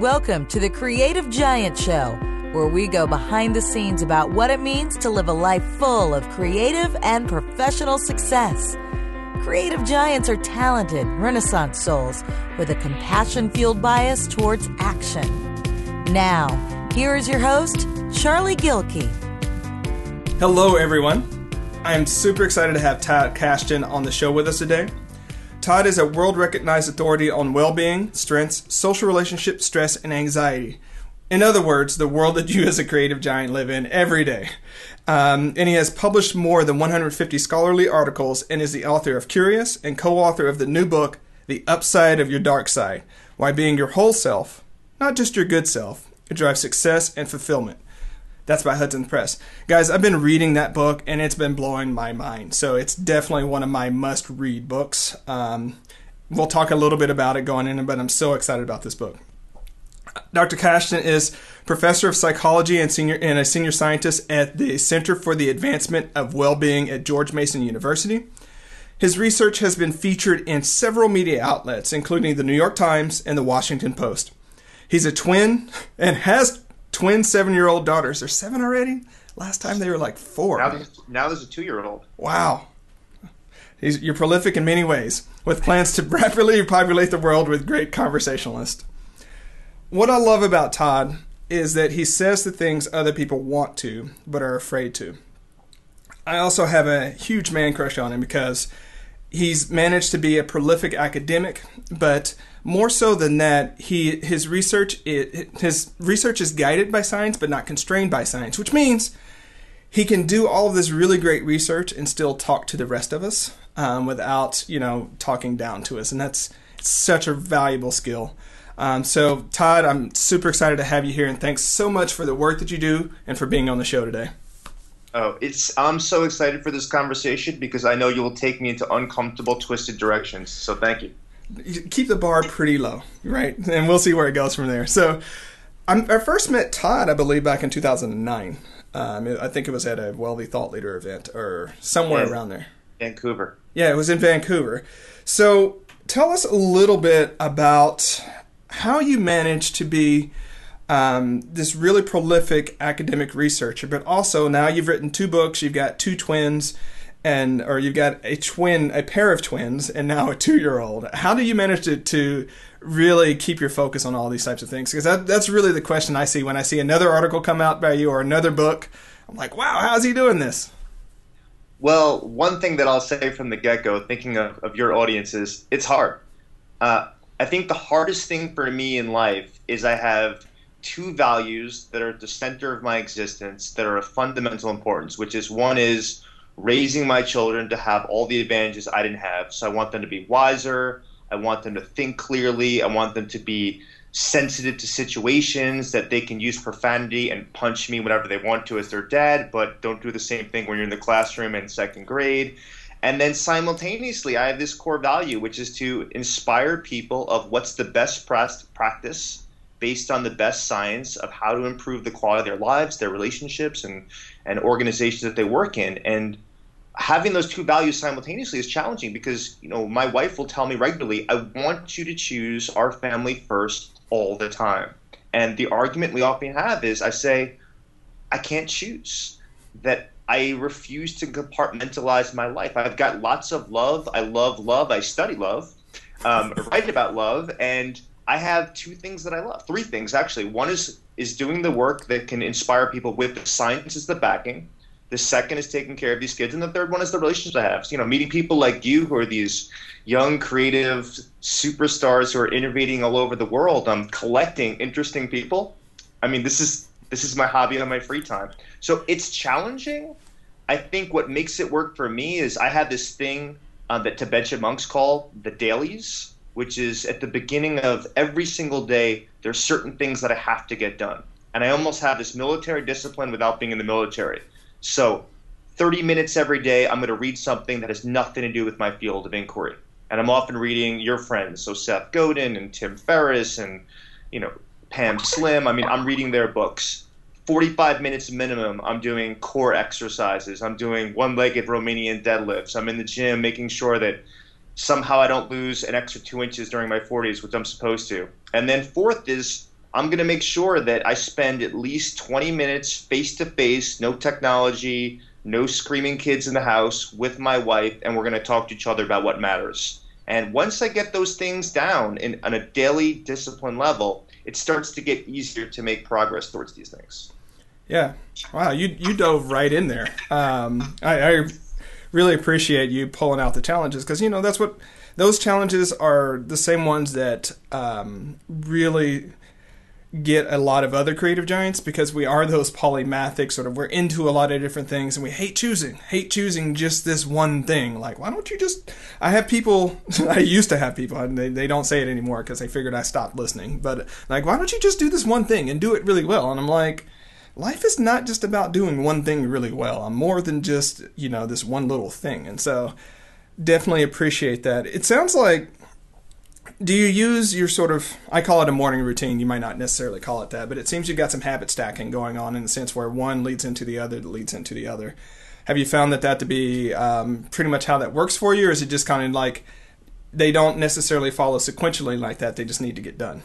Welcome to the Creative Giant Show, where we go behind the scenes about what it means to live a life full of creative and professional success. Creative giants are talented, renaissance souls with a compassion fueled bias towards action. Now, here is your host, Charlie Gilkey. Hello, everyone. I am super excited to have Todd Kashdan on the show with us today. Todd is a world recognized authority on well being, strengths, social relationships, stress, and anxiety. In other words, the world that you as a creative giant live in every day. Um, and he has published more than 150 scholarly articles and is the author of Curious and co author of the new book, The Upside of Your Dark Side Why Being Your Whole Self, not just your good self, drives success and fulfillment. That's by Hudson Press. Guys, I've been reading that book and it's been blowing my mind. So it's definitely one of my must read books. Um, we'll talk a little bit about it going in, but I'm so excited about this book. Dr. Kashdan is professor of psychology and senior and a senior scientist at the Center for the Advancement of Well-being at George Mason University. His research has been featured in several media outlets, including the New York Times and the Washington Post. He's a twin and has twin seven year old daughters. They're seven already? Last time they were like four. Now there's, now there's a two year old. Wow. He's, you're prolific in many ways, with plans to rapidly populate the world with great conversationalists. What I love about Todd is that he says the things other people want to, but are afraid to. I also have a huge man crush on him because he's managed to be a prolific academic, but more so than that, he his research it, his research is guided by science but not constrained by science, which means he can do all of this really great research and still talk to the rest of us um, without you know talking down to us, and that's such a valuable skill. Um, so, Todd, I'm super excited to have you here, and thanks so much for the work that you do and for being on the show today. Oh, it's I'm so excited for this conversation because I know you will take me into uncomfortable, twisted directions. So, thank you keep the bar pretty low, right? And we'll see where it goes from there. So, I'm, i first met Todd, I believe, back in 2009. Um, I think it was at a Wealthy Thought Leader event or somewhere around there. Vancouver. Yeah, it was in Vancouver. So, tell us a little bit about how you managed to be um, this really prolific academic researcher, but also now you've written two books, you've got two twins, and or you've got a twin, a pair of twins, and now a two-year-old. How do you manage to, to really keep your focus on all these types of things? Because that, that's really the question I see when I see another article come out by you or another book. I'm like, wow, how's he doing this? Well, one thing that I'll say from the get-go, thinking of, of your audience, is it's hard. Uh, I think the hardest thing for me in life is I have two values that are at the center of my existence that are of fundamental importance, which is one is raising my children to have all the advantages I didn't have. So I want them to be wiser. I want them to think clearly. I want them to be sensitive to situations that they can use profanity and punch me whenever they want to as their dad, but don't do the same thing when you're in the classroom in second grade. And then simultaneously, I have this core value, which is to inspire people of what's the best practice based on the best science of how to improve the quality of their lives, their relationships, and, and organizations that they work in. And having those two values simultaneously is challenging because you know my wife will tell me regularly, "I want you to choose our family first all the time." And the argument we often have is, I say, "I can't choose." That I refuse to compartmentalize my life. I've got lots of love. I love love. I study love, um, write about love, and I have two things that I love. Three things actually. One is is doing the work that can inspire people with the science is the backing. The second is taking care of these kids, and the third one is the relationships I have. So, you know, meeting people like you who are these young, creative superstars who are innovating all over the world. I'm collecting interesting people. I mean, this is this is my hobby on my free time. So it's challenging. I think what makes it work for me is I have this thing uh, that Tibetan monks call the dailies which is at the beginning of every single day, there's certain things that I have to get done. And I almost have this military discipline without being in the military. So 30 minutes every day, I'm going to read something that has nothing to do with my field of inquiry. And I'm often reading your friends, so Seth Godin and Tim Ferriss and, you know, Pam Slim. I mean, I'm reading their books. 45 minutes minimum, I'm doing core exercises. I'm doing one legged Romanian deadlifts. I'm in the gym making sure that somehow I don't lose an extra two inches during my 40s, which I'm supposed to. And then fourth is I'm going to make sure that I spend at least 20 minutes face to face, no technology, no screaming kids in the house with my wife, and we're going to talk to each other about what matters. And once I get those things down in, on a daily discipline level, it starts to get easier to make progress towards these things. Yeah. Wow. You, you dove right in there. Um, I, I really appreciate you pulling out the challenges because, you know, that's what those challenges are the same ones that um, really get a lot of other creative giants because we are those polymathic sort of we're into a lot of different things and we hate choosing hate choosing just this one thing. Like why don't you just i have people i used to have people and they, they don't say it anymore because they figured i stopped listening but like why don't you just do this one thing and do it really well? And i'm like life is not just about doing one thing really well. I'm more than just you know this one little thing. And so definitely appreciate that. It sounds like do you use your sort of i call it a morning routine you might not necessarily call it that but it seems you've got some habit stacking going on in the sense where one leads into the other that leads into the other. Have you found that that to be um, pretty much how that works for you or is it just kind of like they don't necessarily follow sequentially like that they just need to get done?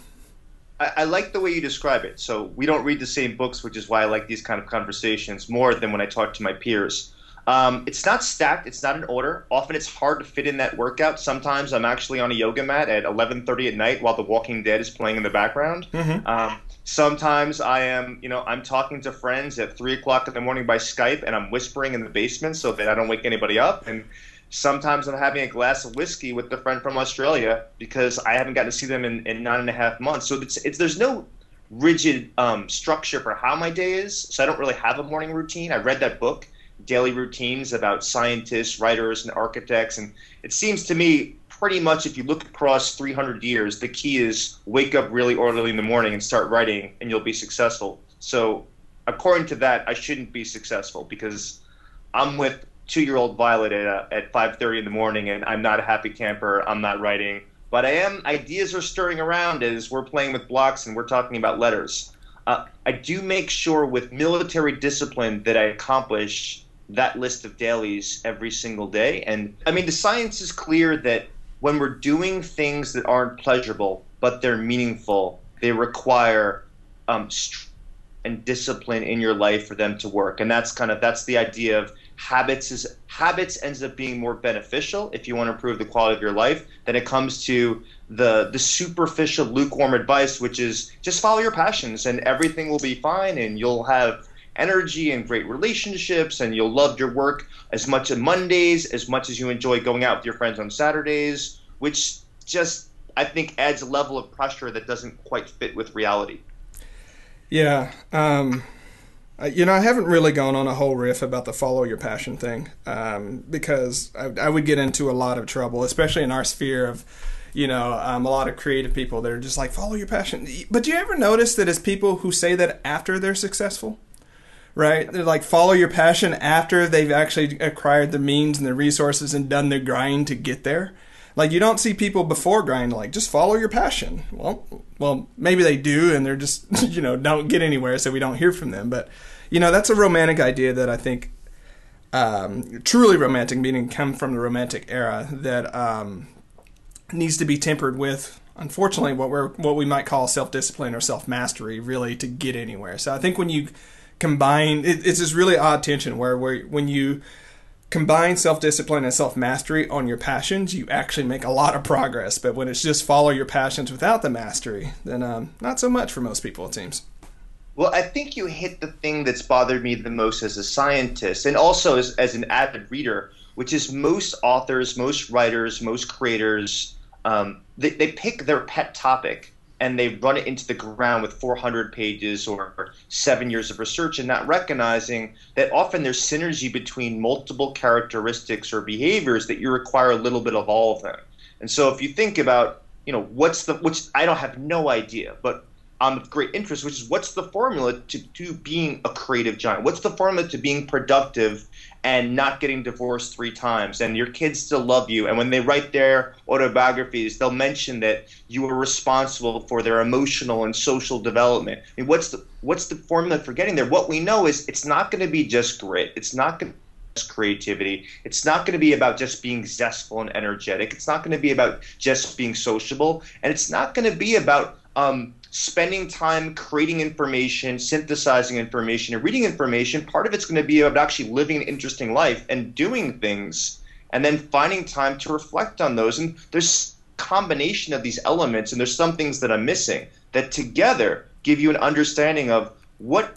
I, I like the way you describe it. So we don't read the same books which is why i like these kind of conversations more than when i talk to my peers um, it's not stacked. It's not in order. Often it's hard to fit in that workout. Sometimes I'm actually on a yoga mat at 11:30 at night while The Walking Dead is playing in the background. Mm-hmm. Um, sometimes I am, you know, I'm talking to friends at three o'clock in the morning by Skype, and I'm whispering in the basement so that I don't wake anybody up. And sometimes I'm having a glass of whiskey with a friend from Australia because I haven't gotten to see them in, in nine and a half months. So it's, it's there's no rigid um, structure for how my day is. So I don't really have a morning routine. I read that book daily routines about scientists, writers, and architects. And it seems to me pretty much if you look across 300 years, the key is wake up really early in the morning and start writing, and you'll be successful. So, according to that, I shouldn't be successful because I'm with two-year-old Violet at, uh, at 5:30 in the morning, and I'm not a happy camper. I'm not writing, but I am. Ideas are stirring around as we're playing with blocks and we're talking about letters. Uh, I do make sure with military discipline that I accomplish that list of dailies every single day. And I mean, the science is clear that when we're doing things that aren't pleasurable, but they're meaningful, they require um, and discipline in your life for them to work. And that's kind of that's the idea of habits is habits ends up being more beneficial if you want to improve the quality of your life than it comes to the the superficial lukewarm advice which is just follow your passions and everything will be fine and you'll have energy and great relationships, and you'll love your work as much on Mondays as much as you enjoy going out with your friends on Saturdays, which just I think adds a level of pressure that doesn't quite fit with reality. Yeah. Um, you know, I haven't really gone on a whole riff about the follow your passion thing um, because I, I, would get into a lot of trouble, especially in our sphere of, you know, um, a lot of creative people that are just like, follow your passion. But do you ever notice that it's people who say that after they're successful? Right? They're like follow your passion after they've actually acquired the means and the resources and done the grind to get there. Like you don't see people before grind like just follow your passion. Well, well, maybe they do and they're just you know don't get anywhere, so we don't hear from them. But you know that's a romantic idea that I think um, truly romantic, meaning come from the romantic era, that um, needs to be tempered with unfortunately what we're what we might call self discipline or self mastery, really to get anywhere. So I think when you combine it, it's this really odd tension where, where when you combine self-discipline and self-mastery on your passions you actually make a lot of progress. But when it's just follow your passions without the mastery then um, not so much for most people it seems. Well i think you hit the thing that's bothered me the most as a scientist and also as, as an avid reader which is most authors most writers most creators um, they, they pick their pet topic and they run it into the ground with 400 pages or seven years of research and not recognizing that often there's synergy between multiple characteristics or behaviors that you require a little bit of all of them. And so if you think about, you know, what's the, which I don't have no idea, but I'm of great interest, which is what's the formula to, to being a creative giant? What's the formula to being productive and not getting divorced three times and your kids still love you and when they write their autobiographies they'll mention that you were responsible for their emotional and social development I mean, what's the what's the formula for getting there what we know is it's not going to be just grit it's not going to creativity. It's not going to be about just being zestful and energetic. It's not going to be about just being sociable. And it's not going to be about um, spending time creating information, synthesizing information, and reading information, part of it's going to be about actually living an interesting life and doing things, and then finding time to reflect on those. And there's combination of these elements, and there's some things that I'm missing that together give you an understanding of what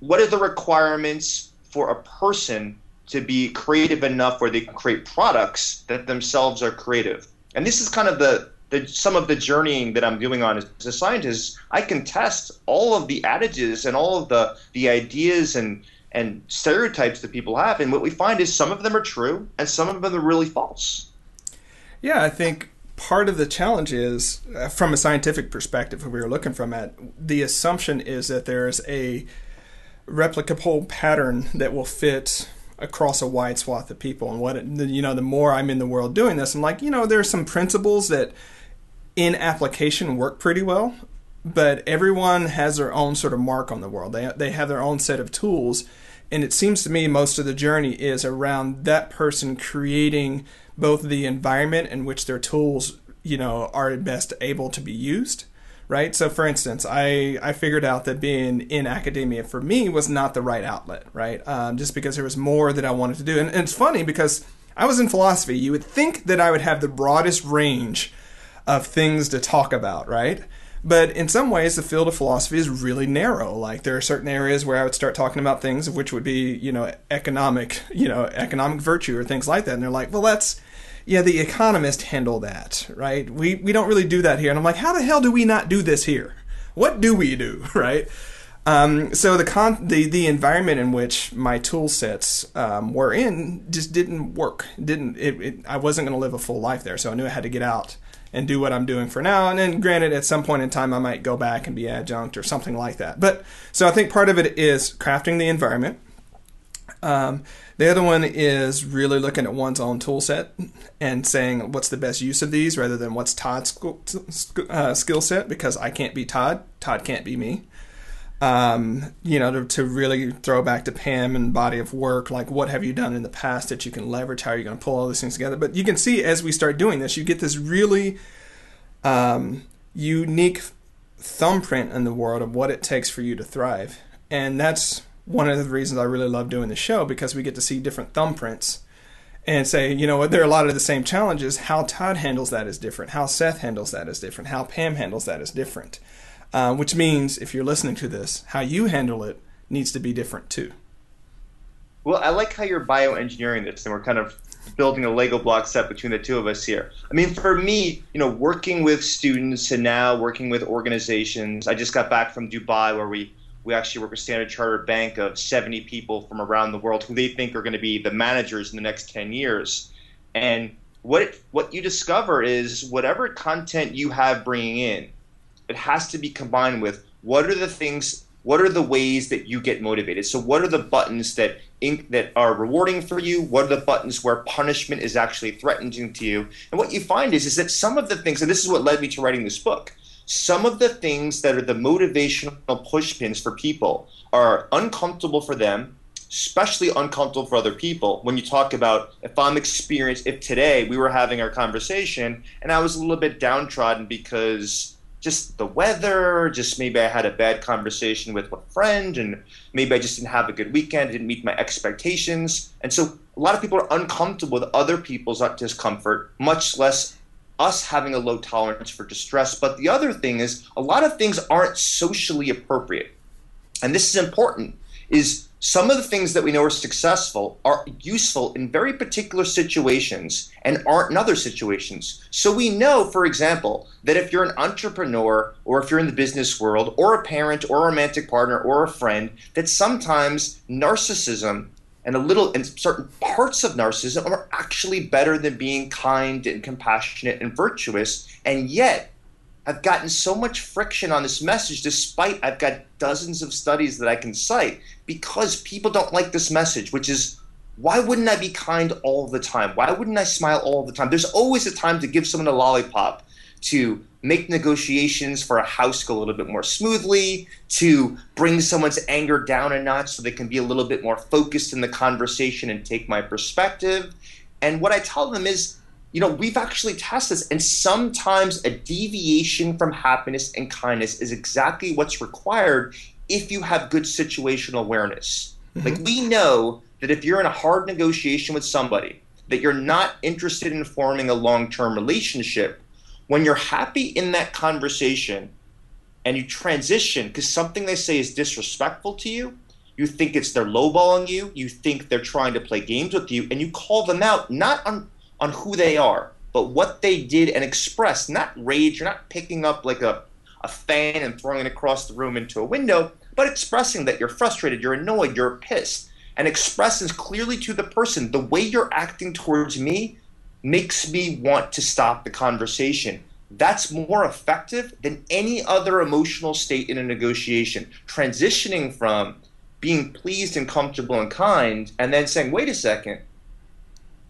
what are the requirements for a person to be creative enough where they create products that themselves are creative. And this is kind of the the, some of the journeying that I'm doing on as a scientist, I can test all of the adages and all of the the ideas and and stereotypes that people have, and what we find is some of them are true and some of them are really false. Yeah, I think part of the challenge is, uh, from a scientific perspective, we were looking from at the assumption is that there's a replicable pattern that will fit across a wide swath of people. And what it, you know, the more I'm in the world doing this, I'm like, you know, there's some principles that in application work pretty well, but everyone has their own sort of mark on the world. They they have their own set of tools, and it seems to me most of the journey is around that person creating both the environment in which their tools, you know, are best able to be used. Right. So, for instance, I, I figured out that being in academia for me was not the right outlet. Right. Um, just because there was more that I wanted to do. And, and it's funny because I was in philosophy. You would think that I would have the broadest range of things to talk about, right? But in some ways, the field of philosophy is really narrow. Like there are certain areas where I would start talking about things which would be, you know, economic, you know, economic virtue or things like that. And they're like, well, that's, yeah, the economists handle that, right? We we don't really do that here. And I'm like, how the hell do we not do this here? What do we do, right? Um, so the con the the environment in which my tool sets um, were in just didn't work. Didn't it, it I wasn't going to live a full life there, so I knew I had to get out and do what I'm doing for now. And then, granted, at some point in time, I might go back and be adjunct or something like that. But so I think part of it is crafting the environment. Um, the other one is really looking at one's own tool set and saying what's the best use of these rather than what's Todd's uh, skill set because I can't be Todd, Todd can't be me um, you know, to, to, really throw back to Pam and body of work, like what have you done in the past that you can leverage? How are you going to pull all these things together? But you can see as we start doing this, you get this really um, unique thumbprint in the world of what it takes for you to thrive. And that's one of the reasons I really love doing the show because we get to see different thumbprints and say, you know what, there are a lot of the same challenges. How Todd handles that is different. How Seth handles that is different. How Pam handles that is different. Uh, which means if you're listening to this, how you handle it needs to be different too. Well, I like how you're bioengineering this, and we're kind of building a Lego block set between the two of us here. I mean, for me, you know, working with students and now working with organizations. I just got back from Dubai where we we actually work with Standard Chartered Bank of 70 people from around the world who they think are going to be the managers in the next 10 years. And what what you discover is whatever content you have bringing in, it has to be combined with what are the things what are the ways that you get motivated? So what are the buttons that that are rewarding for you? What are the buttons where punishment is actually threatening to you? And what you find is is that some of the things and this is what led me to writing this book some of the things that are the motivational push pins for people are uncomfortable for them especially uncomfortable for other people. When you talk about if i'm experienced if today we were having our conversation and i was a little bit downtrodden because just the weather, just maybe I had a bad conversation with a friend, and maybe I just didn't have a good weekend, didn't meet my expectations. And so a lot of people are uncomfortable with other people's uh, discomfort, much less us having a low tolerance for distress. But the other thing is, a lot of things aren't socially appropriate. And this is important, is some of the things that we know are successful are useful in very particular situations and aren't in other situations. So we know, for example, that if you're an entrepreneur or if you're in the business world or a parent or a romantic partner or a friend, that sometimes narcissism and a little and certain parts of narcissism are actually better than being kind and compassionate and virtuous. And yet I've gotten so much friction on this message, despite I've got dozens of studies that I can cite, because people don't like this message, which is why wouldn't I be kind all the time? Why wouldn't I smile all the time? There's always a time to give someone a lollipop, to make negotiations for a house go a little bit more smoothly, to bring someone's anger down a notch so they can be a little bit more focused in the conversation and take my perspective. And what I tell them is you know, we've actually tested this, and sometimes a deviation from happiness and kindness is exactly what's required if you have good situational awareness. Mm-hmm. Like, we know that if you're in a hard negotiation with somebody, that you're not interested in forming a long term relationship, when you're happy in that conversation and you transition because something they say is disrespectful to you, you think it's they're lowballing you, you think they're trying to play games with you, and you call them out not on on who they are, but what they did and express, not rage. You're not picking up like a, a fan and throwing it across the room into a window, but expressing that you're frustrated, you're annoyed, you're pissed, and expresses clearly to the person the way you're acting towards me makes me want to stop the conversation. That's more effective than any other emotional state in a negotiation. Transitioning from being pleased and comfortable and kind and then saying, wait a second,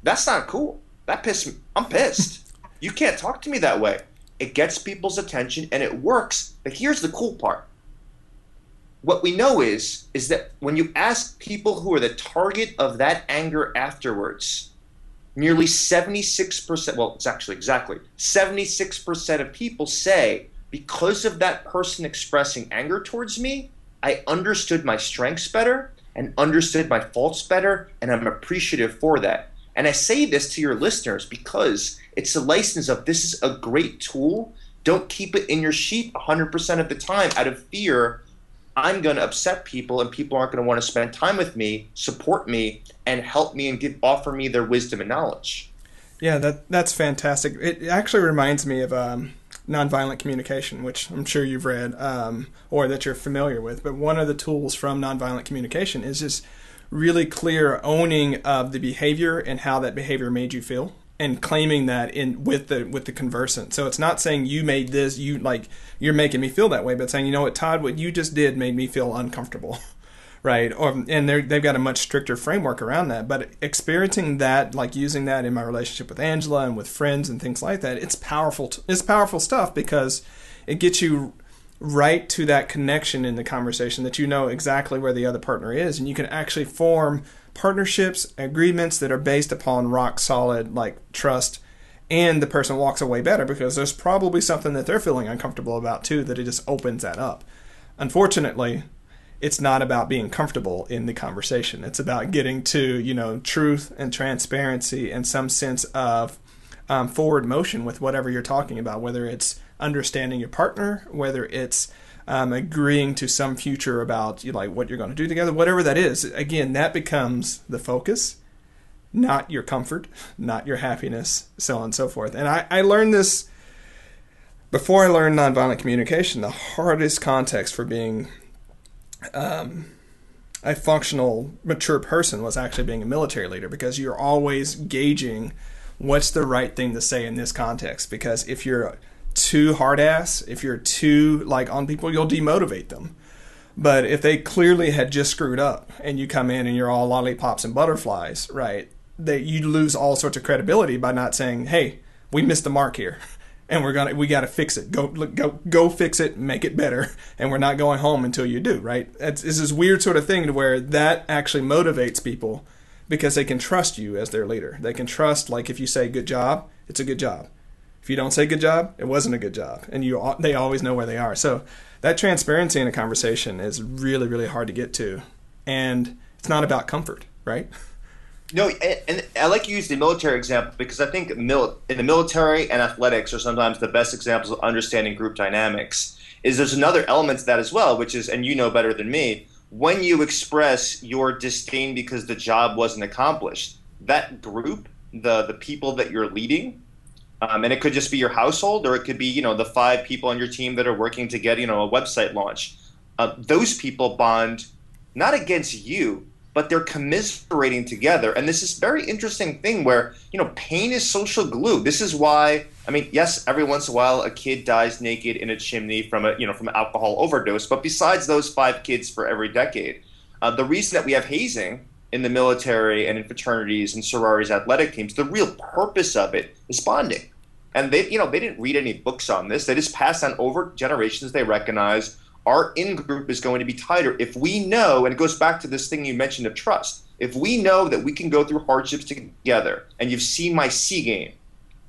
that's not cool that pissed me. I'm pissed. you can't talk to me that way. It gets people's attention and it works. But here's the cool part. What we know is is that when you ask people who are the target of that anger afterwards, nearly 76%, well, it's actually exactly 76% of people say because of that person expressing anger towards me, I understood my strengths better and understood my faults better, and I'm appreciative for that. And I say this to your listeners because it's a license of this is a great tool. Don't keep it in your sheep 100% of the time out of fear. I'm going to upset people and people aren't going to want to spend time with me, support me, and help me and give, offer me their wisdom and knowledge. Yeah, that that's fantastic. It actually reminds me of um, nonviolent communication, which I'm sure you've read um, or that you're familiar with. But one of the tools from nonviolent communication is just really clear owning of the behavior and how that behavior made you feel and claiming that in with the with the conversant. So it's not saying you made this, you like you're making me feel that way, but saying, you know what, Todd, what you just did made me feel uncomfortable. right? Or and they they've got a much stricter framework around that. But experiencing that, like using that in my relationship with Angela and with friends and things like that, it's powerful. T- it's powerful stuff because it gets you right to that connection in the conversation that you know exactly where the other partner is. And you can actually form partnerships agreements that are based upon rock solid like trust and the person walks away better because there's probably something that they're feeling uncomfortable about too that it just opens that up. Unfortunately it's not about being comfortable in the conversation. It's about getting to you know truth and transparency and some sense of um, forward motion with whatever you're talking about whether it's understanding your partner, whether it's um, agreeing to some future about you know, like what you're going to do together, whatever that is. Again, that becomes the focus, not your comfort, not your happiness, so on and so forth. And I, I learned this before I learned nonviolent communication. The hardest context for being um, a functional, mature person was actually being a military leader because you're always gauging what's the right thing to say in this context. Because if you're too hard ass, if you're too like on people, you'll demotivate them. But if they clearly had just screwed up and you come in and you're all lollipops and butterflies, right? That you lose all sorts of credibility by not saying, "Hey, we missed the mark here." And we're gonna we gotta fix it. Go go go fix it, make it better, and we're not going home until you do. Right? It's, it's this weird sort of thing to where that actually motivates people because they can trust you as their leader. They can trust like if you say good job, it's a good job if you don't say good job, it wasn't a good job, and you they always know where they are. So that transparency in a conversation is really really hard to get to, and it's not about comfort, right? No, and I like to use the military example because I think in the military and athletics are sometimes the best examples of understanding group dynamics. Is there's another element to that as well, which is, and you know better than me, when you express your disdain because the job wasn't accomplished, that group, the the people that you're leading, um, and it could just be your household, or it could be you know the five people on your team that are working to get you know a website launch. Uh, those people bond not against you, but they're commiserating together. And this is very interesting thing where you know pain is social glue. This is why I mean, yes, every once in a while a kid dies naked in a chimney from a you know from alcohol overdose. But besides those five kids for every decade, uh, the reason that we have hazing in the military and in fraternities and sororities athletic teams, the real purpose of it is bonding and they you know they didn't read any books on this they just passed on over generations they recognize our in group is going to be tighter if we know and it goes back to this thing you mentioned of trust if we know that we can go through hardships together and you've seen my c game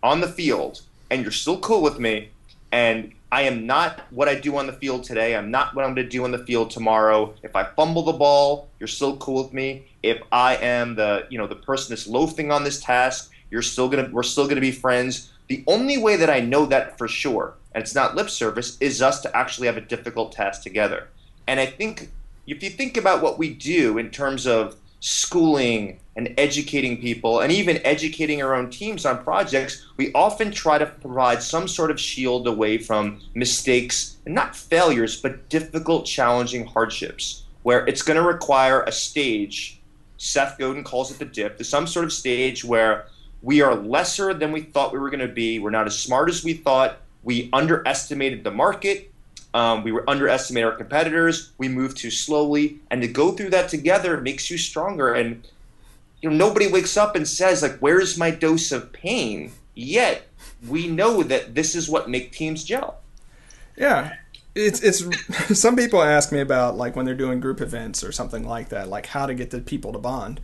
on the field and you're still cool with me and I am not what I do on the field today. I'm not what I'm going to do on the field tomorrow. If I fumble the ball, you're still cool with me. If I am the, you know, the person that's loafing on this task, you're still going to we're still going to be friends. The only way that I know that for sure, and it's not lip service, is us to actually have a difficult task together. And I think if you think about what we do in terms of schooling and educating people and even educating our own teams on projects, we often try to provide some sort of shield away from mistakes and not failures, but difficult, challenging hardships where it's going to require a stage. Seth Godin calls it the dip, to some sort of stage where we are lesser than we thought we were going to be. We're not as smart as we thought. We underestimated the market. Um, we were underestimate our competitors. We moved too slowly, and to go through that together makes you stronger. And you know, nobody wakes up and says like, "Where's my dose of pain?" Yet we know that this is what makes teams gel. Yeah, it's it's. some people ask me about like when they're doing group events or something like that, like how to get the people to bond.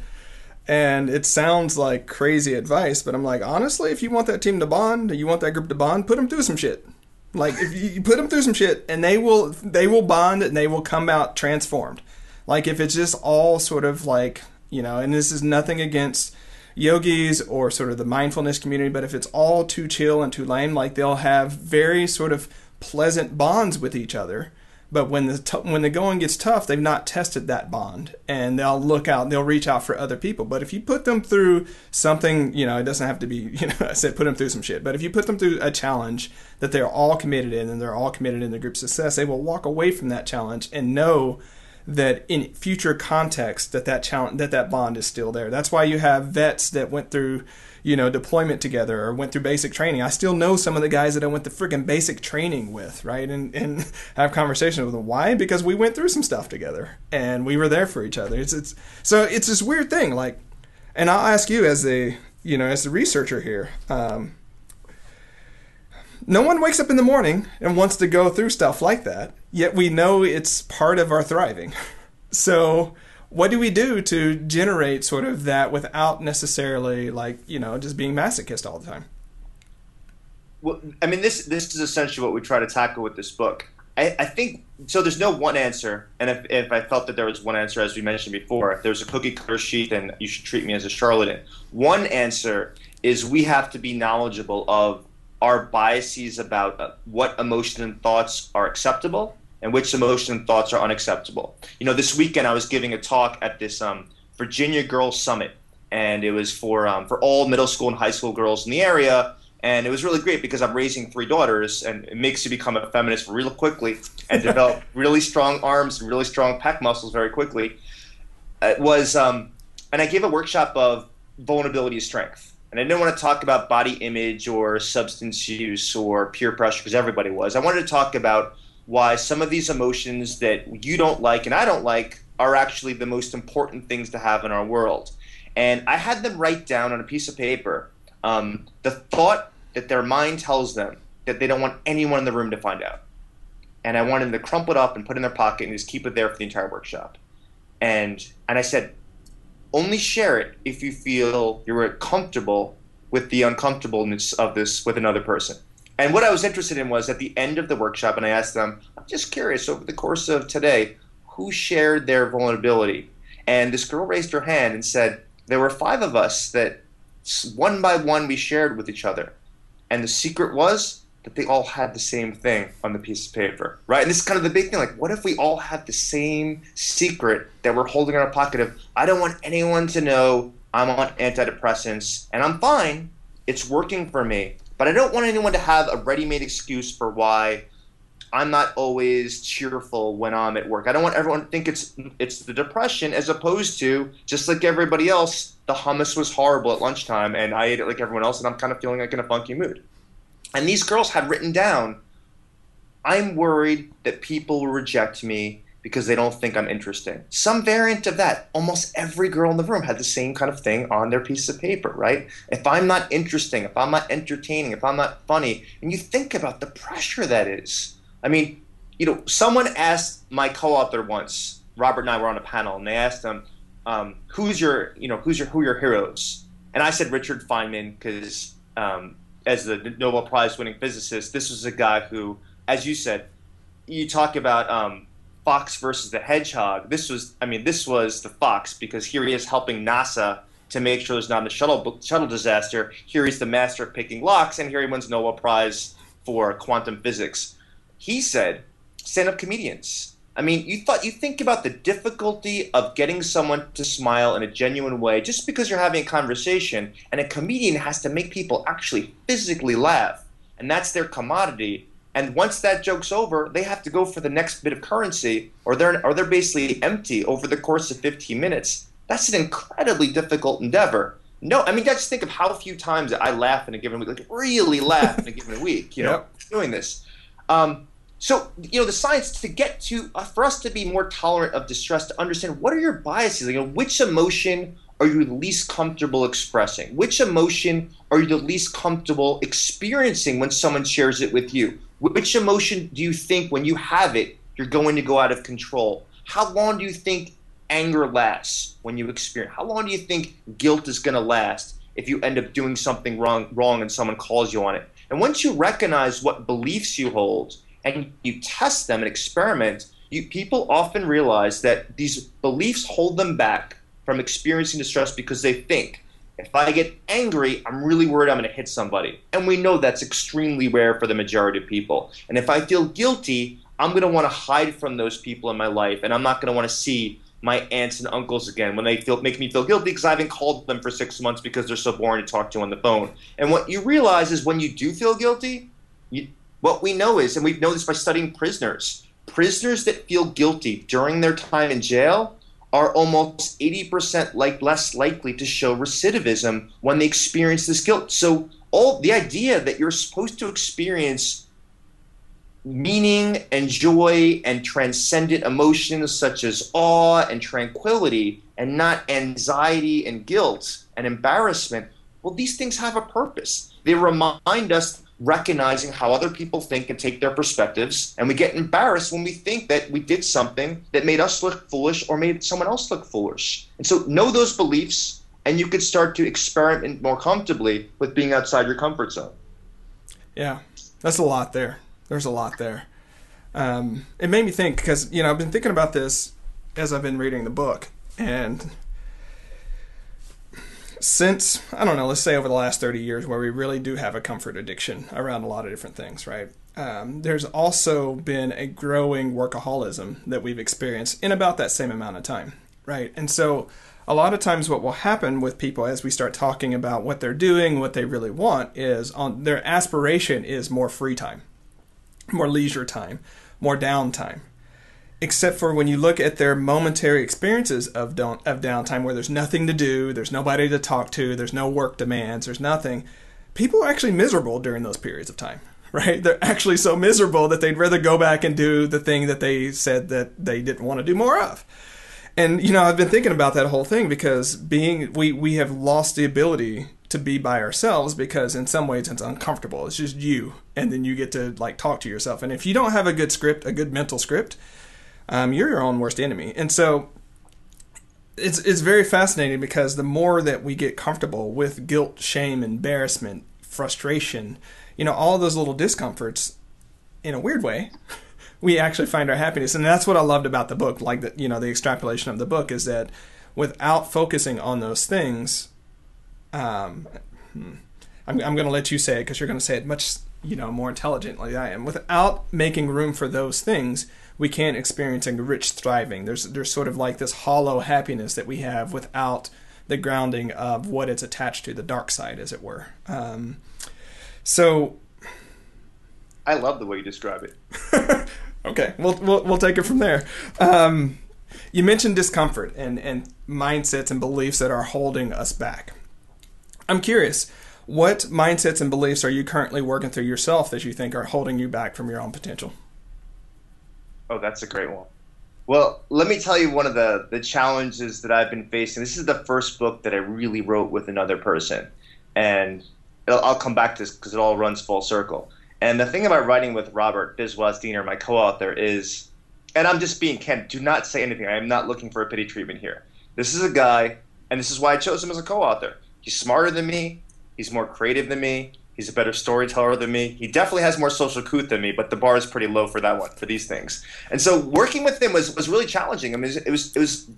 And it sounds like crazy advice, but I'm like, honestly, if you want that team to bond, you want that group to bond, put them through some shit. Like if you put them through some shit, and they will they will bond and they will come out transformed. Like if it's just all sort of like you know, and this is nothing against yogis or sort of the mindfulness community, but if it's all too chill and too lame, like they'll have very sort of pleasant bonds with each other but when the t- when the going gets tough, they've not tested that bond, and they'll look out, they'll reach out for other people. But if you put them through something, you know, it doesn't have to be, you know, I said put them through some shit. But if you put them through a challenge that they're all committed in, and they're all committed in the group success, they will walk away from that challenge and know that in future context that that challenge that that bond is still there. That's why you have vets that went through you know, deployment together or went through basic training. I still know some of the guys that I went to freaking basic training with, right? And and have conversations with them. Why? Because we went through some stuff together and we were there for each other. It's it's so it's this weird thing, like, and I'll ask you as a you know as the researcher here. Um, no one wakes up in the morning and wants to go through stuff like that. Yet we know it's part of our thriving. So what do we do to generate sort of that without necessarily like you know just being masochist all the time? Well i mean this this is essentially what we try to tackle with this book. I, I think so there's no one answer and if, if i felt that there was one answer as we mentioned before if there's a cookie cutter sheet then you should treat me as a charlatan. One answer is we have to be knowledgeable of our biases about uh, what emotions and thoughts are acceptable and which emotions and thoughts are unacceptable. You know, this weekend I was giving a talk at this um, Virginia Girls Summit, and it was for um, for all middle school and high school girls in the area. And it was really great because I'm raising three daughters, and it makes you become a feminist real quickly and develop really strong arms and really strong pec muscles very quickly. It was, um, and I gave a workshop of vulnerability is strength. And I didn't want to talk about body image or substance use or peer pressure because everybody was. I wanted to talk about why some of these emotions that you don't like and I don't like are actually the most important things to have in our world. And I had them write down on a piece of paper um, the thought that their mind tells them that they don't want anyone in the room to find out. And I wanted them to crumple it up and put it in their pocket and just keep it there for the entire workshop. And and I said, only share it if you feel you're comfortable with the uncomfortableness of this with another person. And what I was interested in was at the end of the workshop, and I asked them, I'm just curious, over the course of today, who shared their vulnerability? And this girl raised her hand and said, There were five of us that one by one we shared with each other. And the secret was that they all had the same thing on the piece of paper, right? And this is kind of the big thing. Like, what if we all had the same secret that we're holding in our pocket of, I don't want anyone to know I'm on antidepressants and I'm fine. It's working for me. But I don't want anyone to have a ready-made excuse for why I'm not always cheerful when I'm at work. I don't want everyone to think it's it's the depression as opposed to just like everybody else, the hummus was horrible at lunchtime and I ate it like everyone else and I'm kind of feeling like in a funky mood. And these girls had written down, I'm worried that people will reject me because they don't think I'm interesting. Some variant of that. Almost every girl in the room had the same kind of thing on their piece of paper, right? If I'm not interesting, if I'm not entertaining, if I'm not funny, and you think about the pressure that is. I mean, you know, someone asked my co-author once. Robert and I were on a panel, and they asked him, um, "Who's your, you know, who's your who are your heroes?" And I said Richard Feynman because um, as the Nobel Prize winning physicist, this was a guy who, as you said, you talk about um, fox versus the hedgehog. This was, I mean, this was the fox because here he is helping NASA to make sure there's not a shuttle shuttle disaster. Here he's the master of picking locks, and here he wins Nobel Prize for quantum physics. He said, "Stand-up comedians." I mean, you thought you think about the difficulty of getting someone to smile in a genuine way just because you're having a conversation, and a comedian has to make people actually physically laugh, and that's their commodity. And once that joke's over, they have to go for the next bit of currency, or they're or they're basically empty over the course of 15 minutes. That's an incredibly difficult endeavor. No, I mean, just think of how few times I laugh in a given week, like really laugh in a given week, you know, yep. doing this. Um, so, you know, the science to get to, uh, for us to be more tolerant of distress, to understand what are your biases, you know, which emotion are you least comfortable expressing? Which emotion are you the least comfortable experiencing when someone shares it with you? Which emotion do you think when you have it, you're going to go out of control? How long do you think anger lasts when you experience? How long do you think guilt is going to last if you end up doing something wrong, wrong and someone calls you on it? And once you recognize what beliefs you hold and you test them and experiment, you, people often realize that these beliefs hold them back from experiencing distress because they think if I get angry, I'm really worried I'm going to hit somebody. And we know that's extremely rare for the majority of people. And if I feel guilty, I'm going to want to hide from those people in my life and I'm not going to want to see my aunts and uncles again when they feel make me feel guilty because I haven't called them for six months because they're so boring to talk to on the phone. And what you realize is when you do feel guilty, you, what we know is, and we know this by studying prisoners, prisoners that feel guilty during their time in jail are almost 80% like less likely to show recidivism when they experience this guilt. So all the idea that you're supposed to experience meaning and joy and transcendent emotions such as awe and tranquility and not anxiety and guilt and embarrassment well these things have a purpose they remind us recognizing how other people think and take their perspectives and we get embarrassed when we think that we did something that made us look foolish or made someone else look foolish. And so know those beliefs and you can start to experiment more comfortably with being outside your comfort zone. Yeah that's a lot there. There's a lot there. Um, it made me think because you know I've been thinking about this as I've been reading the book, and since I don't know, let's say over the last thirty years, where we really do have a comfort addiction around a lot of different things, right? Um, there's also been a growing workaholism that we've experienced in about that same amount of time, right? And so a lot of times what will happen with people as we start talking about what they're doing, what they really want is on their aspiration is more free time more leisure time, more downtime. Except for when you look at their momentary experiences of don't, of downtime where there's nothing to do, there's nobody to talk to, there's no work demands, there's nothing. People are actually miserable during those periods of time, right? They're actually so miserable that they'd rather go back and do the thing that they said that they didn't want to do more of. And you know, I've been thinking about that whole thing because being we we have lost the ability to be by ourselves because in some ways it's uncomfortable. It's just you, and then you get to like talk to yourself. And if you don't have a good script, a good mental script, um, you're your own worst enemy. And so it's it's very fascinating because the more that we get comfortable with guilt, shame, embarrassment, frustration, you know, all those little discomforts, in a weird way. we actually find our happiness and that's what i loved about the book like the you know the extrapolation of the book is that without focusing on those things um, hmm, I'm, I'm going to let you say it because you're going to say it much you know more intelligently than I am. Without making room for those things, we can't experience a rich thriving. There's there's sort of like this hollow happiness that we have without the grounding of what it's attached to, the dark side, as it were. Um, so, I love the way you describe it. okay, we'll, we'll we'll take it from there. Um, you mentioned discomfort and and mindsets and beliefs that are holding us back. I'm curious, what mindsets and beliefs are you currently working through yourself that you think are holding you back from your own potential? Oh, that's a great one. Well, let me tell you one of the, the challenges that I've been facing. This is the first book that I really wrote with another person. And I'll come back to this because it all runs full circle. And the thing about writing with Robert Biswas Diener, my co author, is, and I'm just being candid, do not say anything. I am not looking for a pity treatment here. This is a guy, and this is why I chose him as a co author He's smarter than me. He's more creative than me. He's a better storyteller than me. He definitely has more social couth than me, but the bar is pretty low for that one, for these things. And so working with him was, was really challenging. I mean, it was, it was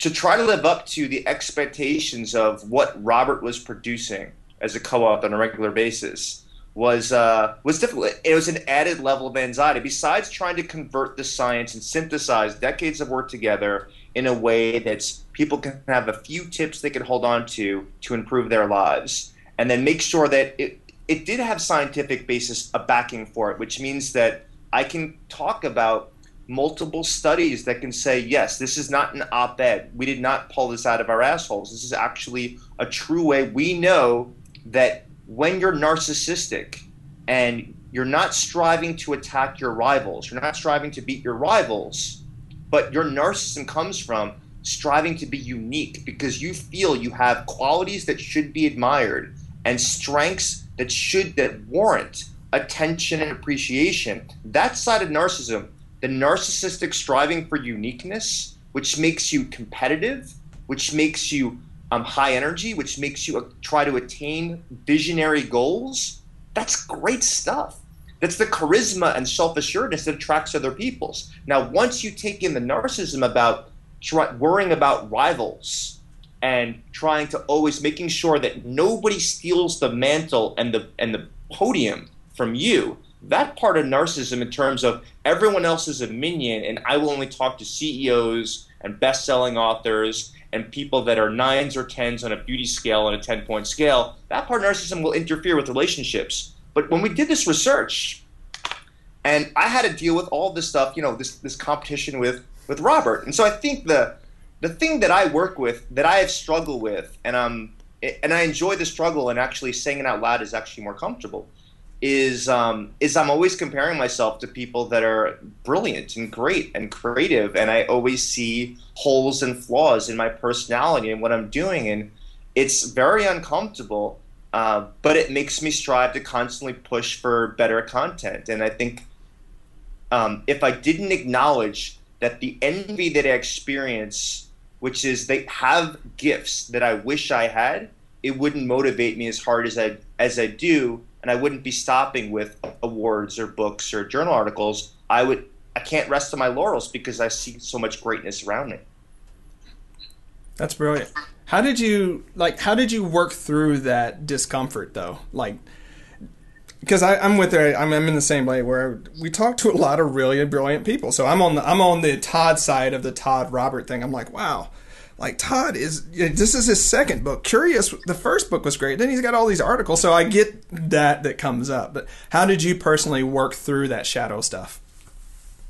to try to live up to the expectations of what Robert was producing as a co-author on a regular basis was uh, was difficult. It was an added level of anxiety. Besides trying to convert the science and synthesize decades of work together in a way that people can have a few tips they can hold on to to improve their lives, and then make sure that it, it did have scientific basis, a backing for it, which means that I can talk about multiple studies that can say, yes, this is not an op ed. We did not pull this out of our assholes. This is actually a true way. We know that when you're narcissistic and you're not striving to attack your rivals, you're not striving to beat your rivals, but your narcissism comes from striving to be unique because you feel you have qualities that should be admired and strengths that should that warrant attention and appreciation. That side of narcissism, the narcissistic striving for uniqueness, which makes you competitive, which makes you um, high energy, which makes you uh, try to attain visionary goals. That's great stuff. That's the charisma and self assuredness that attracts other people's. Now, once you take in the narcissism about worrying about rivals, and trying to always making sure that nobody steals the mantle and the and the podium from you. That part of narcissism, in terms of everyone else is a minion, and I will only talk to CEOs and best-selling authors and people that are nines or tens on a beauty scale on a ten-point scale. That part of narcissism will interfere with relationships. But when we did this research, and I had to deal with all this stuff, you know, this this competition with with Robert, and so I think the the thing that I work with, that I have struggled with, and um, and I enjoy the struggle, and actually saying it out loud is actually more comfortable. Is um, is I'm always comparing myself to people that are brilliant and great and creative, and I always see holes and flaws in my personality and what I'm doing, and it's very uncomfortable. Uh, but it makes me strive to constantly push for better content, and I think um, if I didn't acknowledge that the envy that I experience which is they have gifts that I wish I had. It wouldn't motivate me as hard as I as I do, and I wouldn't be stopping with awards or books or journal articles. I would I can't rest on my laurels because I see so much greatness around me. That's brilliant. How did you like? How did you work through that discomfort though? Like, because I'm with her. I'm, I'm in the same way where we talk to a lot of really brilliant people. So I'm on the I'm on the Todd side of the Todd Robert thing. I'm like, wow, like Todd is this is his second book. Curious, the first book was great. Then he's got all these articles, so I get that that comes up. But how did you personally work through that shadow stuff?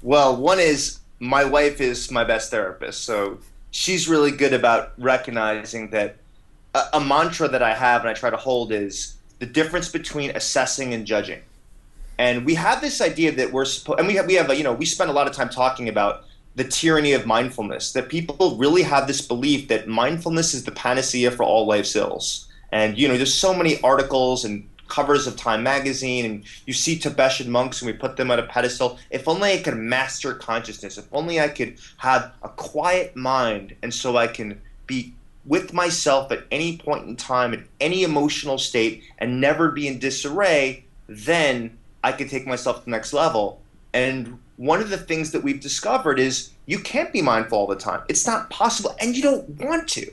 Well, one is my wife is my best therapist, so she's really good about recognizing that a, a mantra that I have and I try to hold is the difference between assessing and judging. And we have this idea that we're supposed, and we have, we have, a, you know, we spend a lot of time talking about the tyranny of mindfulness, that people really have this belief that mindfulness is the panacea for all life's ills. And, you know, there's so many articles and covers of Time magazine, and you see Tibetan monks and we put them on a pedestal. If only I could master consciousness, if only I could have a quiet mind, and so I can be with myself at any point in time, at any emotional state, and never be in disarray, then I can take myself to the next level. And one of the things that we've discovered is you can't be mindful all the time. It's not possible, and you don't want to.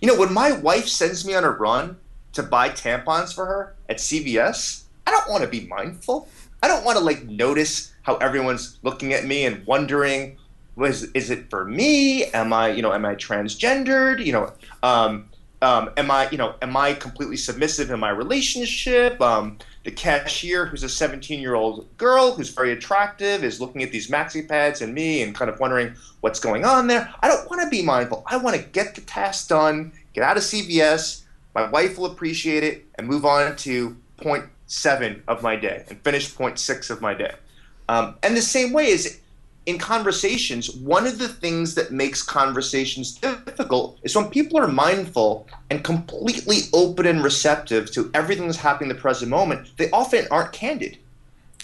You know, when my wife sends me on a run to buy tampons for her at CVS, I don't want to be mindful. I don't want to like notice how everyone's looking at me and wondering was is it for me? Am I you know am I transgendered? You know, um, um, am I you know am I completely submissive in my relationship? Um, the cashier, who's a 17 year old girl who's very attractive, is looking at these maxi pads and me and kind of wondering what's going on there. I don't want to be mindful. I want to get the task done, get out of CVS. My wife will appreciate it and move on to point seven of my day and finish point six of my day. Um, and the same way is in conversations, one of the things that makes conversations difficult is when people are mindful and completely open and receptive to everything that's happening in the present moment, they often aren't candid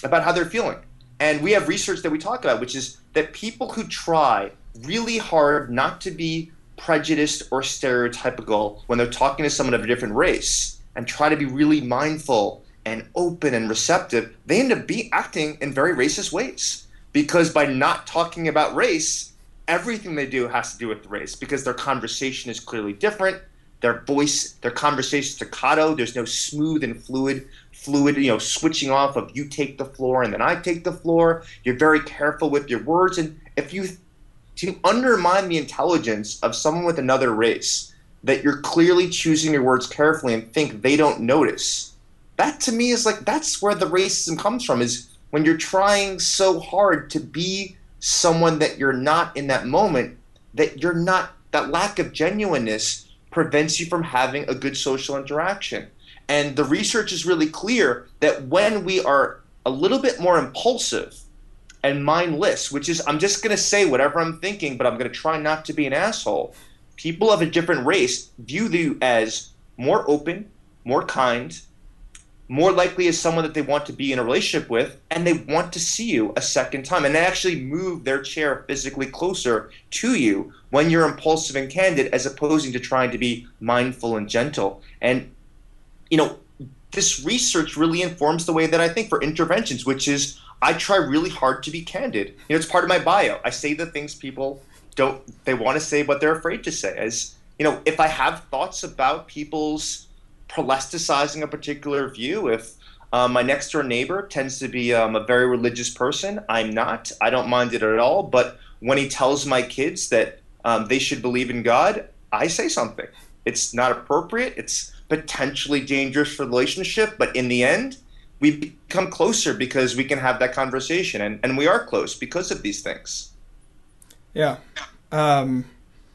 about how they're feeling. And we have research that we talk about, which is that people who try really hard not to be prejudiced or stereotypical when they're talking to someone of a different race and try to be really mindful and open and receptive, they end up be acting in very racist ways. Because by not talking about race, everything they do has to do with race because their conversation is clearly different. Their voice, their conversation is staccato. There's no smooth and fluid, fluid, you know, switching off of you take the floor and then I take the floor. You're very careful with your words, and if you to undermine the intelligence of someone with another race, that you're clearly choosing your words carefully and think they don't notice. That to me is like that's where the racism comes from. Is when you're trying so hard to be someone that you're not in that moment, that you're not, that lack of genuineness prevents you from having a good social interaction. And the research is really clear that when we are a little bit more impulsive and mindless, which is, I'm just going to say whatever I'm thinking, but I'm going to try not to be an asshole. People of a different race view you as more open, more kind, more likely as someone that they want to be in a relationship with, and they want to see you a second time. And they actually move their chair physically closer to you when you're impulsive and candid, as opposed to trying to be mindful and gentle. And, you know, this research really informs the way that I think for interventions, which is I try really hard to be candid. You know, it's part of my bio. I say the things people don't, they want to say, but they're afraid to say. As, you know, if I have thoughts about people's, prolasticizing a particular view. If um, my next door neighbor tends to be um, a very religious person, I'm not. I don't mind it at all. But when he tells my kids that um, they should believe in God, I say something. It's not appropriate. It's potentially dangerous for the relationship. But in the end, we become closer because we can have that conversation. And, and we are close because of these things. Yeah. Um,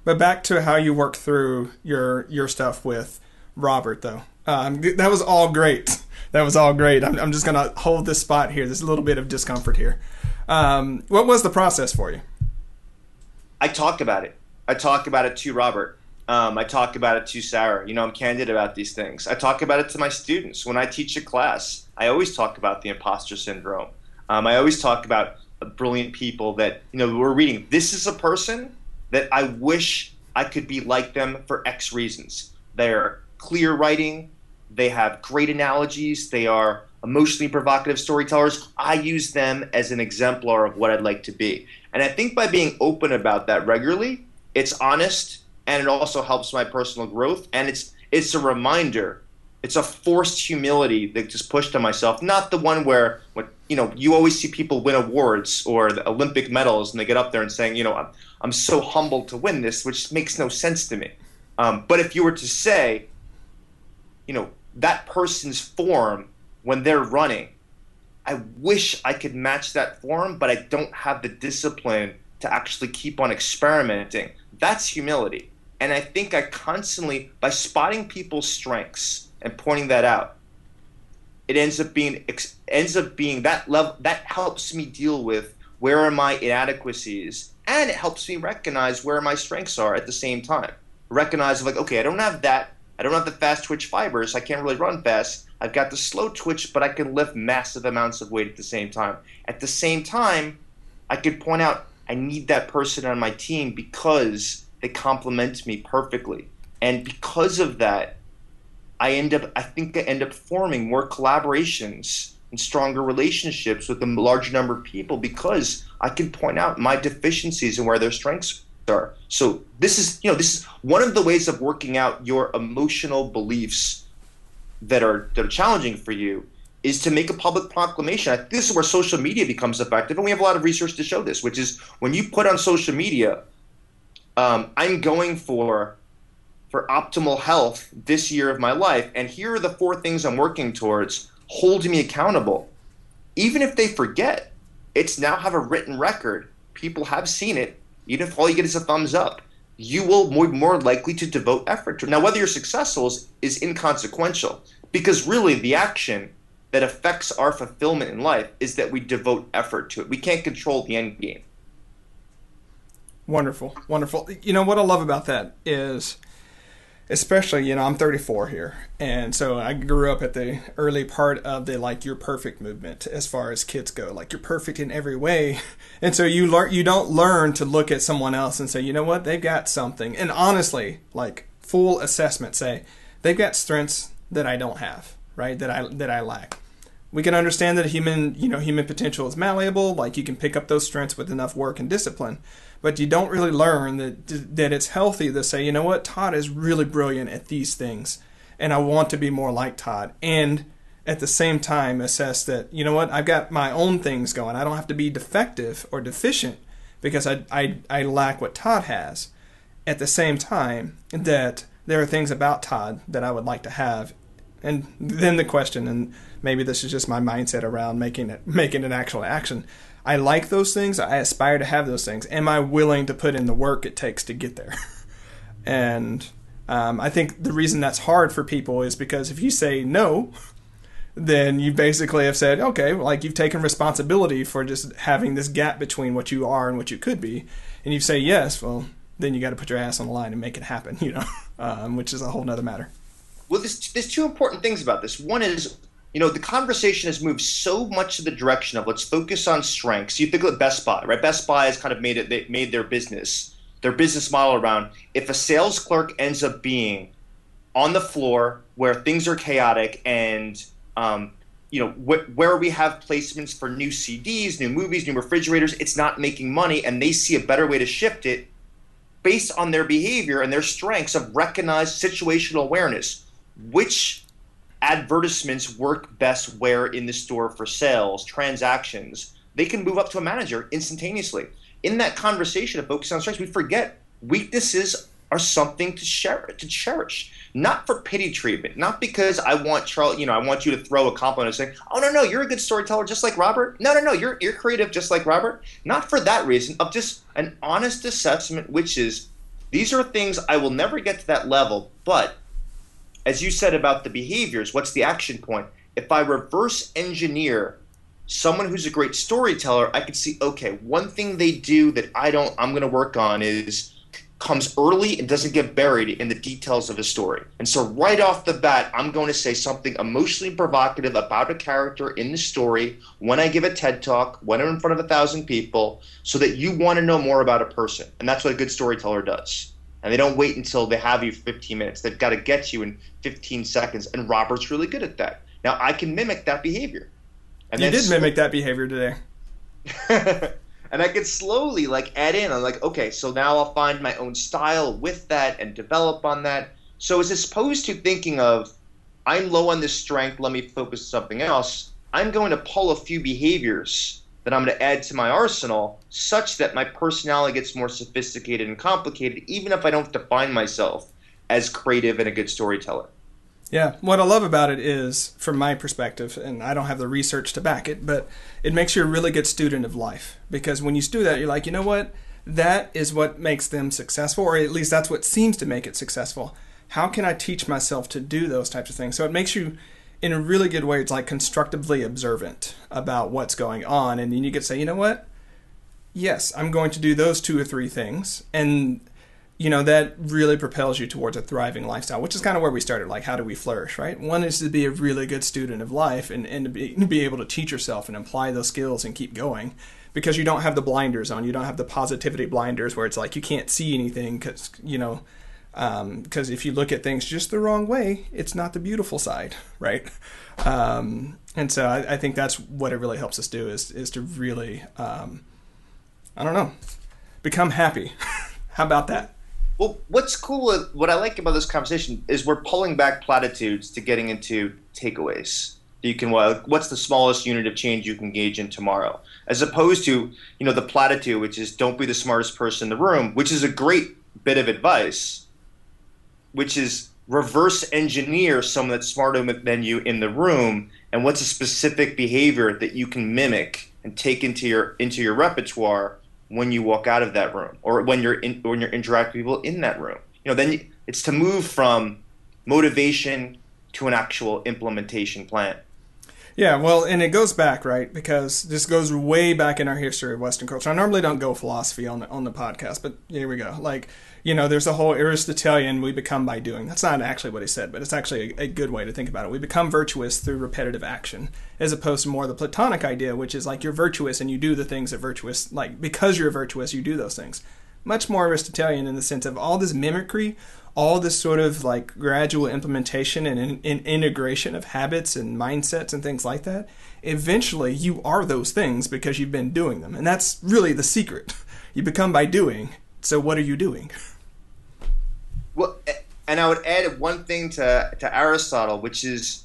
but back to how you work through your your stuff with Robert, though. Um, that was all great. That was all great. I'm, I'm just going to hold this spot here. There's a little bit of discomfort here. Um, what was the process for you? I talk about it. I talk about it to Robert. Um, I talk about it to Sarah. You know, I'm candid about these things. I talk about it to my students. When I teach a class, I always talk about the imposter syndrome. Um, I always talk about brilliant people that, you know, we're reading. This is a person that I wish I could be like them for X reasons. They're clear writing. They have great analogies. They are emotionally provocative storytellers. I use them as an exemplar of what I'd like to be. And I think by being open about that regularly, it's honest and it also helps my personal growth. And it's it's a reminder. It's a forced humility that just pushed on myself, not the one where what you know you always see people win awards or the Olympic medals and they get up there and saying, you know, I'm, I'm so humbled to win this, which makes no sense to me. Um, but if you were to say, you know, that person's form when they're running. I wish I could match that form, but I don't have the discipline to actually keep on experimenting. That's humility. And I think I constantly, by spotting people's strengths and pointing that out, it ends up being ends up being that level that helps me deal with where are my inadequacies and it helps me recognize where my strengths are at the same time recognize like okay i don't have that I don't have the fast twitch fibers. I can't really run fast. I've got the slow twitch, but I can lift massive amounts of weight at the same time. At the same time, I could point out I need that person on my team because they complement me perfectly. And because of that, I end up I think I end up forming more collaborations and stronger relationships with a larger number of people because I can point out my deficiencies and where their strengths are. So this is, you know, this is one of the ways of working out your emotional beliefs that are that are challenging for you is to make a public proclamation. This is where social media becomes effective, and we have a lot of research to show this, which is when you put on social media, um, I'm going for for optimal health this year of my life, and here are the four things I'm working towards. Holding me accountable, even if they forget, it's now have a written record. People have seen it even if all you get is a thumbs up, you will more more likely to devote effort to. Now, whether you're successful is, is inconsequential because really the action that affects our fulfillment in life is that we devote effort to it. We can't control the end game. Wonderful, wonderful. You know what I love about that is especially you know i'm 34 here and so i grew up at the early part of the like you're perfect movement as far as kids go like you're perfect in every way and so you learn you don't learn to look at someone else and say you know what they've got something and honestly like full assessment say they've got strengths that i don't have right? That I that I lack. We can understand that human, you know, human potential is malleable. Like you can pick up those strengths with enough work and discipline, but you don't really learn that that it's healthy to say, you know what, Todd is really brilliant at these things, and I want to be more like Todd, and at the same time assess that you know what I've got my own things going. I don't have to be defective or deficient because I I, I lack what Todd has. At the same time that there are things about Todd that I would like to have, and then the question, and maybe this is just my mindset around making it making an actual action. I like those things. I aspire to have those things. Am I willing to put in the work it takes to get there? and um, I think the reason that's hard for people is because if you say no, then you basically have said, okay, like you've taken responsibility for just having this gap between what you are and what you could be, and you say yes, well, then you got to put your ass on the line and make it happen, you know, um, which is a whole nother matter. Well, there's, there's two important things about this. One is, you know, the conversation has moved so much to the direction of let's focus on strengths. You think of Best Buy, right? Best Buy has kind of made it, they made their business, their business model around if a sales clerk ends up being on the floor where things are chaotic and um, you know wh- where we have placements for new CDs, new movies, new refrigerators, it's not making money, and they see a better way to shift it based on their behavior and their strengths of recognized situational awareness. Which advertisements work best where in the store for sales, transactions? They can move up to a manager instantaneously. In that conversation of focus on strengths, we forget weaknesses are something to share to cherish not for pity treatment not because i want charlie you know i want you to throw a compliment and say oh no no you're a good storyteller just like robert no no no you're, you're creative just like robert not for that reason of just an honest assessment which is these are things i will never get to that level but as you said about the behaviors what's the action point if i reverse engineer someone who's a great storyteller i can see okay one thing they do that i don't i'm going to work on is comes early and doesn't get buried in the details of a story. And so, right off the bat, I'm going to say something emotionally provocative about a character in the story when I give a TED talk, when I'm in front of a thousand people, so that you want to know more about a person. And that's what a good storyteller does. And they don't wait until they have you for 15 minutes. They've got to get you in 15 seconds. And Robert's really good at that. Now, I can mimic that behavior. And you did mimic that behavior today. and I could slowly like add in. I'm like, okay, so now I'll find my own style with that and develop on that. So as opposed to thinking of, I'm low on this strength, let me focus on something else. I'm going to pull a few behaviors that I'm going to add to my arsenal, such that my personality gets more sophisticated and complicated, even if I don't define myself as creative and a good storyteller. Yeah, what I love about it is, from my perspective, and I don't have the research to back it, but it makes you a really good student of life. Because when you do that, you're like, you know what? That is what makes them successful, or at least that's what seems to make it successful. How can I teach myself to do those types of things? So it makes you, in a really good way, it's like constructively observant about what's going on. And then you can say, you know what? Yes, I'm going to do those two or three things. And you know that really propels you towards a thriving lifestyle which is kind of where we started like how do we flourish right one is to be a really good student of life and, and to, be, be able to teach yourself and apply those skills and keep going because you don't have the blinders on you don't have the positivity blinders where it's like you can't see anything because you know because um, if you look at things just the wrong way it's not the beautiful side right? Um, and so I, I, think that's what it really helps us do is is to really um, i don't know become happy. How about that? Well, what's cool, what I like about this conversation is we're pulling back platitudes to getting into takeaways. You can what's the smallest unit of change you can engage in tomorrow, as opposed to you know the platitude, which is don't be the smartest person in the room, which is a great bit of advice, which is reverse engineer someone that's smarter than you in the room, and what's a specific behavior that you can mimic and take into your into your repertoire when you walk out of that room or when you're in, when you're interacting with people in that room. You know, then it's to move from motivation to an actual implementation plan. Yeah, well, and it goes back, right? Because this goes way back in our history of Western culture. I normally don't go philosophy on the on the podcast, but here we go. Like, you know, there's a whole Aristotelian we become by doing. That's not actually what he said, but it's actually a, a good way to think about it. We become virtuous through repetitive action, as opposed to more the Platonic idea, which is like you're virtuous and you do the things that virtuous, like because you're virtuous, you do those things. Much more Aristotelian in the sense of all this mimicry, all this sort of like gradual implementation and, and integration of habits and mindsets and things like that, eventually you are those things because you've been doing them. And that's really the secret. You become by doing. So what are you doing? Well, and I would add one thing to, to Aristotle, which is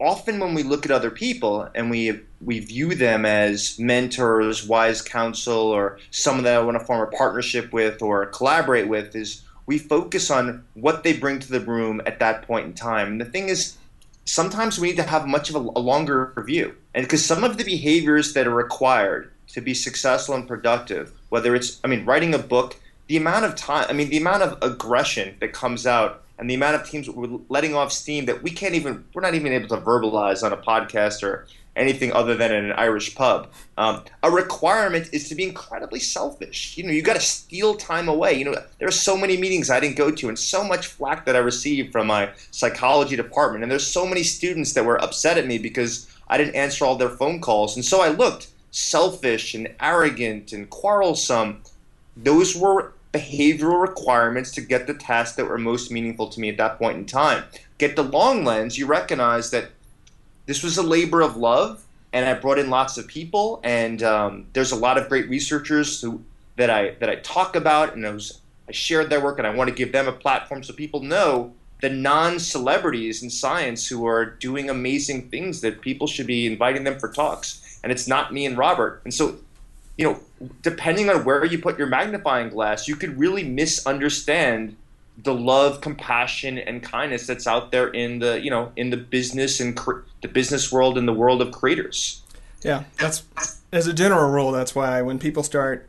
often when we look at other people and we we view them as mentors, wise counsel, or someone that I want to form a partnership with or collaborate with, is we focus on what they bring to the room at that point in time. And the thing is, sometimes we need to have much of a, a longer view, and because some of the behaviors that are required to be successful and productive, whether it's, I mean, writing a book, the amount of time, I mean, the amount of aggression that comes out and the amount of teams we're letting off steam that we can't even we're not even able to verbalize on a podcast or anything other than in an Irish pub. Um, a requirement is to be incredibly selfish. You know, you got to steal time away. You know, there are so many meetings I didn't go to, and so much flack that I received from my psychology department, and there's so many students that were upset at me because I didn't answer all their phone calls, and so I looked selfish and arrogant and quarrelsome. Those were behavioral requirements to get the tasks that were most meaningful to me at that point in time. Get the long lens, you recognize that this was a labor of love, and I brought in lots of people, and um, there's a lot of great researchers who that I that I talk about, and I, was, I shared their work, and I want to give them a platform so people know the non-celebrities in science who are doing amazing things that people should be inviting them for talks, and it's not me and Robert, and so you know, depending on where you put your magnifying glass, you could really misunderstand the love, compassion, and kindness that's out there in the you know in the business and cre- the business world and the world of creators. Yeah, that's as a general rule. That's why when people start,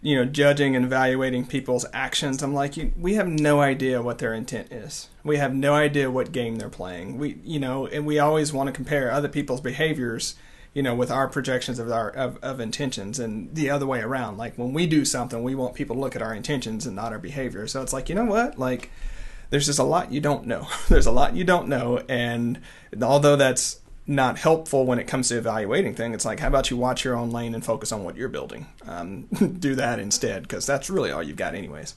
you know, judging and evaluating people's actions, I'm like, we have no idea what their intent is. We have no idea what game they're playing. We, you know, and we always want to compare other people's behaviors you know, with our projections of our of, of intentions and the other way around. Like when we do something, we want people to look at our intentions and not our behavior. So it's like, you know what? Like there's just a lot you don't know. there's a lot you don't know and although that's not helpful when it comes to evaluating things. It's like, how about you watch your own lane and focus on what you're building? Um, do that instead, because that's really all you've got, anyways.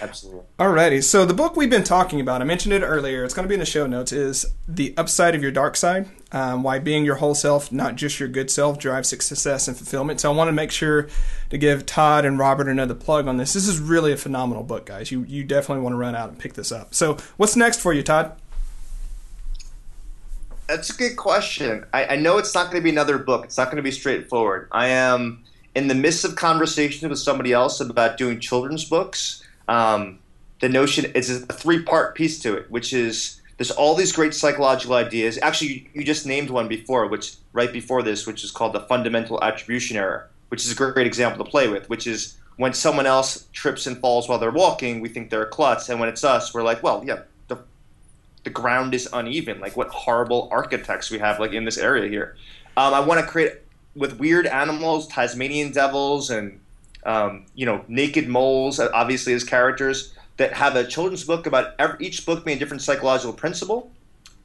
Absolutely. Alrighty. So the book we've been talking about, I mentioned it earlier. It's going to be in the show notes. Is the upside of your dark side? Um, why being your whole self, not just your good self, drives success and fulfillment. So I want to make sure to give Todd and Robert another plug on this. This is really a phenomenal book, guys. You you definitely want to run out and pick this up. So what's next for you, Todd? That's a good question. I, I know it's not going to be another book. It's not going to be straightforward. I am in the midst of conversations with somebody else about doing children's books um, the notion is a three part piece to it, which is there's all these great psychological ideas. Actually, you, just named one before, which right before this, which is called the fundamental attribution error, which is a great, great example to play with, which is when someone else trips and falls while they're walking, we think they're a klutz, and when it's us, we're like, well, yeah, the the ground is uneven. Like what horrible architects we have like in this area here. Um, I want to create with weird animals, Tasmanian devils, and um, you know, naked moles, uh, obviously as characters that have a children's book about every, each book being a different psychological principle.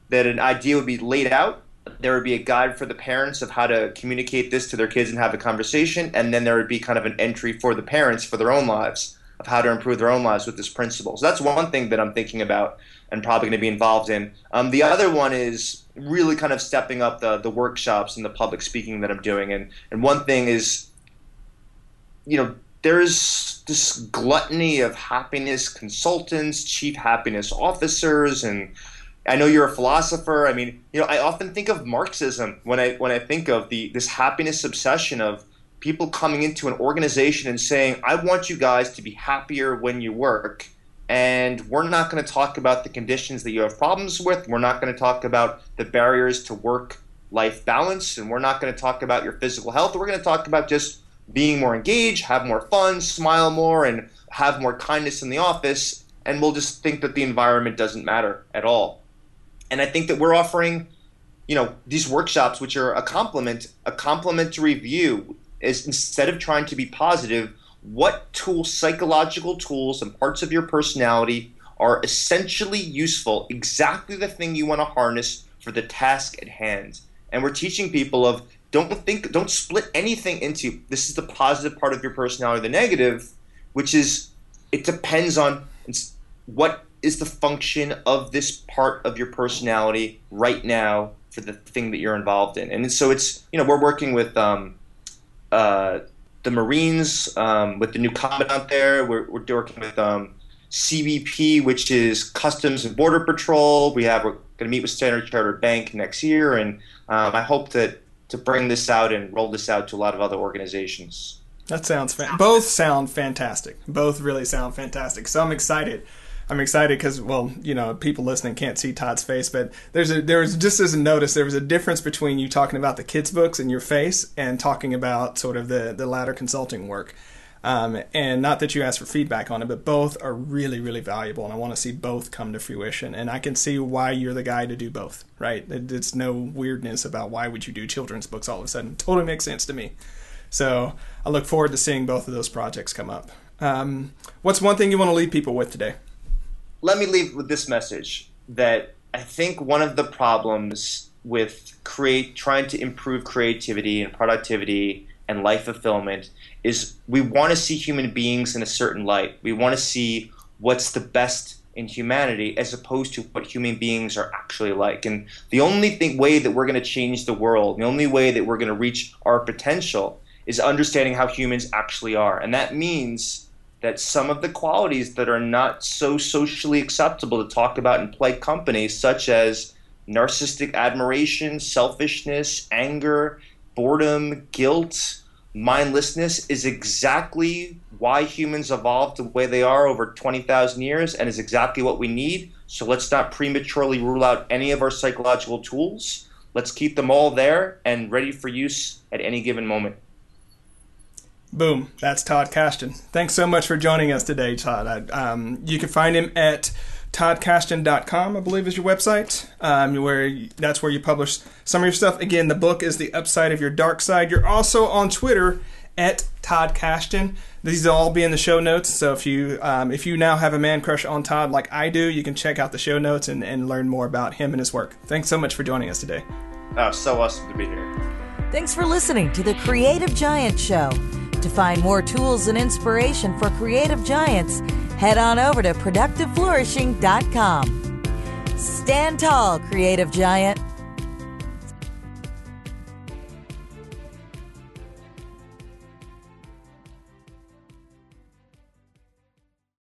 That an idea would be laid out. There would be a guide for the parents of how to communicate this to their kids and have a conversation, and then there would be kind of an entry for the parents for their own lives of how to improve their own lives with this principle. So that's one thing that I'm thinking about and probably going to be involved in. Um, the other one is really kind of stepping up the the workshops and the public speaking that I'm doing, and and one thing is you know, there's this gluttony of happiness consultants, chief happiness officers, and I know you're a philosopher. I mean, you know, I often think of Marxism when I when I think of the this happiness obsession of people coming into an organization and saying, "I want you guys to be happier when you work." And we're not going to talk about the conditions that you have problems with. We're not going to talk about the barriers to work life balance. And we're not going to talk about your physical health. We're going to talk about just being more engaged, have more fun, smile more, and have more kindness in the office, and we'll just think that the environment doesn't matter at all. And I think that we're offering, you know, these workshops, which are a complement, a complementary view, is instead of trying to be positive, what tools, psychological tools, and parts of your personality are essentially useful, exactly the thing you want to harness for the task at hand. And we're teaching people of don't think don't split anything into this is the positive part of your personality the negative which is it depends on what is the function of this part of your personality right now for the thing that you're involved in. And so it's you know we're working with um, uh, the Marines um, with the new commandant there. We're, we're working with um, CBP, which is Customs and Border Patrol. We have we're going to meet with Standard Chartered Bank next year, and um, I hope that to bring this out and roll this out to a lot of other organizations. That sounds fa- both sound fantastic. Both really sound fantastic. So I'm excited I'm excited because, well, you know, people listening can't see Todd's face, but there's a there was just as a notice there was a difference between you talking about the kids' books and your face and talking about sort of the the ladder consulting work. Um, and not that you asked for feedback on it, but both are really, really valuable, and I want to see both come to fruition. And I can see why you're the guy to do both, right? It's no weirdness about why would you do children's books all of a sudden. Totally makes sense to me. So I look forward to seeing both of those projects come up. Um, what's one thing you want to leave people with today? let me leave with this message that I think one of the problems with create trying to improve creativity and productivity and life fulfillment is we want to see human beings in a certain light. We want to see what's the best in humanity as opposed to what human beings are actually like. And the only thing, way that we're going to change the world, the only way that we're going to reach our potential is understanding how humans actually are. And that means that some of the qualities that are not so socially acceptable to talk about in polite companies, such as narcissistic admiration, selfishness, anger, boredom, guilt, mindlessness, is exactly why humans evolved the way they are over 20,000 years and is exactly what we need. So let's not prematurely rule out any of our psychological tools. Let's keep them all there and ready for use at any given moment. Boom. That's Todd Kashdan. Thanks so much for joining us today, Todd. I, um, you can find him at toddkashdan.com, I believe is your website, um, where that's where you publish some of your stuff. Again, the book is The Upside of Your Dark Side. You're also on Twitter at Todd Kashdan. These will all be in the show notes. So if you um, if you now have a man crush on Todd like I do, you can check out the show notes and, and learn more about him and his work. Thanks so much for joining us today. Oh, so awesome to be here. Thanks for listening to the Creative Giant Show. To find more tools and inspiration for creative giants, head on over to productiveflourishing.com. Stand tall, creative giant.